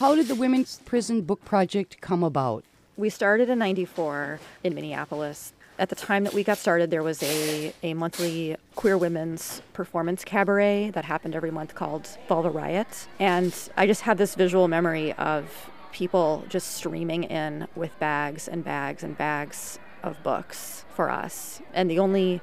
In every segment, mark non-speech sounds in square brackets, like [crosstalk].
How did the Women's Prison Book Project come about? We started in 94 in Minneapolis. At the time that we got started, there was a, a monthly queer women's performance cabaret that happened every month called Vulva Riot. And I just have this visual memory of people just streaming in with bags and bags and bags of books for us. And the only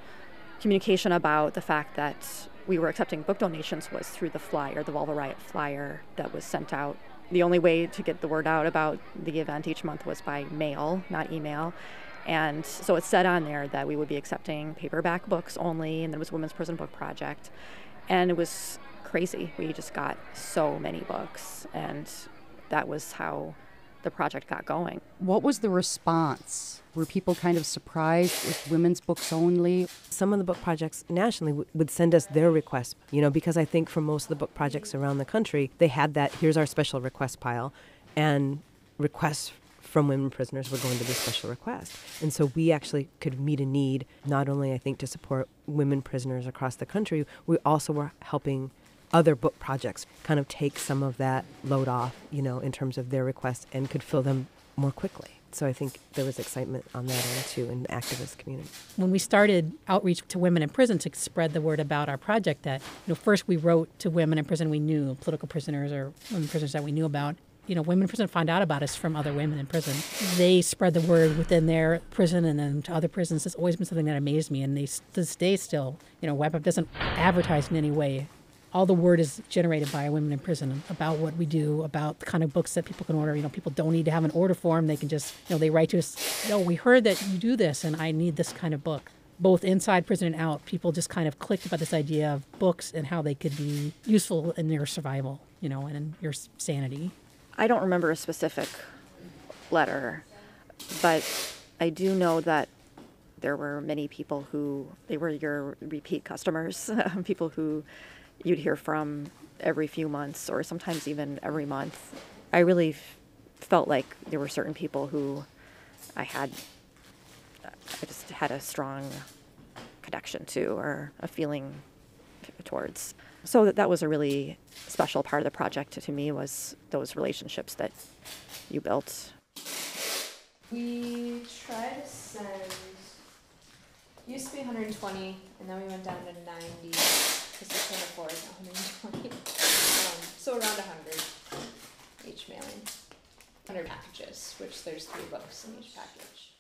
communication about the fact that we were accepting book donations was through the flyer, the Vulva Riot flyer that was sent out. The only way to get the word out about the event each month was by mail, not email. And so it said on there that we would be accepting paperback books only, and there was Women's Prison Book Project. And it was crazy. We just got so many books, and that was how the project got going. What was the response? Were people kind of surprised with women's books only? Some of the book projects nationally w- would send us their requests, you know, because I think for most of the book projects around the country, they had that here's our special request pile, and requests from women prisoners were going to the special request. And so we actually could meet a need, not only, I think, to support women prisoners across the country, we also were helping other book projects kind of take some of that load off, you know, in terms of their requests and could fill them more quickly. So I think there was excitement on that end too in the activist community. When we started outreach to women in prison to spread the word about our project, that you know, first we wrote to women in prison we knew, political prisoners or women prisoners that we knew about, you know, women in prison find out about us from other women in prison. They spread the word within their prison and then to other prisons. It's always been something that amazed me. And they, to this day still, you know, WAPAP doesn't advertise in any way. All the word is generated by women in prison about what we do, about the kind of books that people can order. You know, people don't need to have an order form. They can just, you know, they write to us, no, we heard that you do this and I need this kind of book both inside prison and out, people just kind of clicked about this idea of books and how they could be useful in their survival, you know, and in your sanity. I don't remember a specific letter, but I do know that there were many people who they were your repeat customers, [laughs] people who you'd hear from every few months or sometimes even every month. I really f- felt like there were certain people who I had I just had a strong connection to or a feeling towards. So that, that was a really special part of the project to me was those relationships that you built. We try to send. Used to be 120, and then we went down to 90 because afford 120. Um, so around 100 each mailing. 100 packages, which there's three books in each package.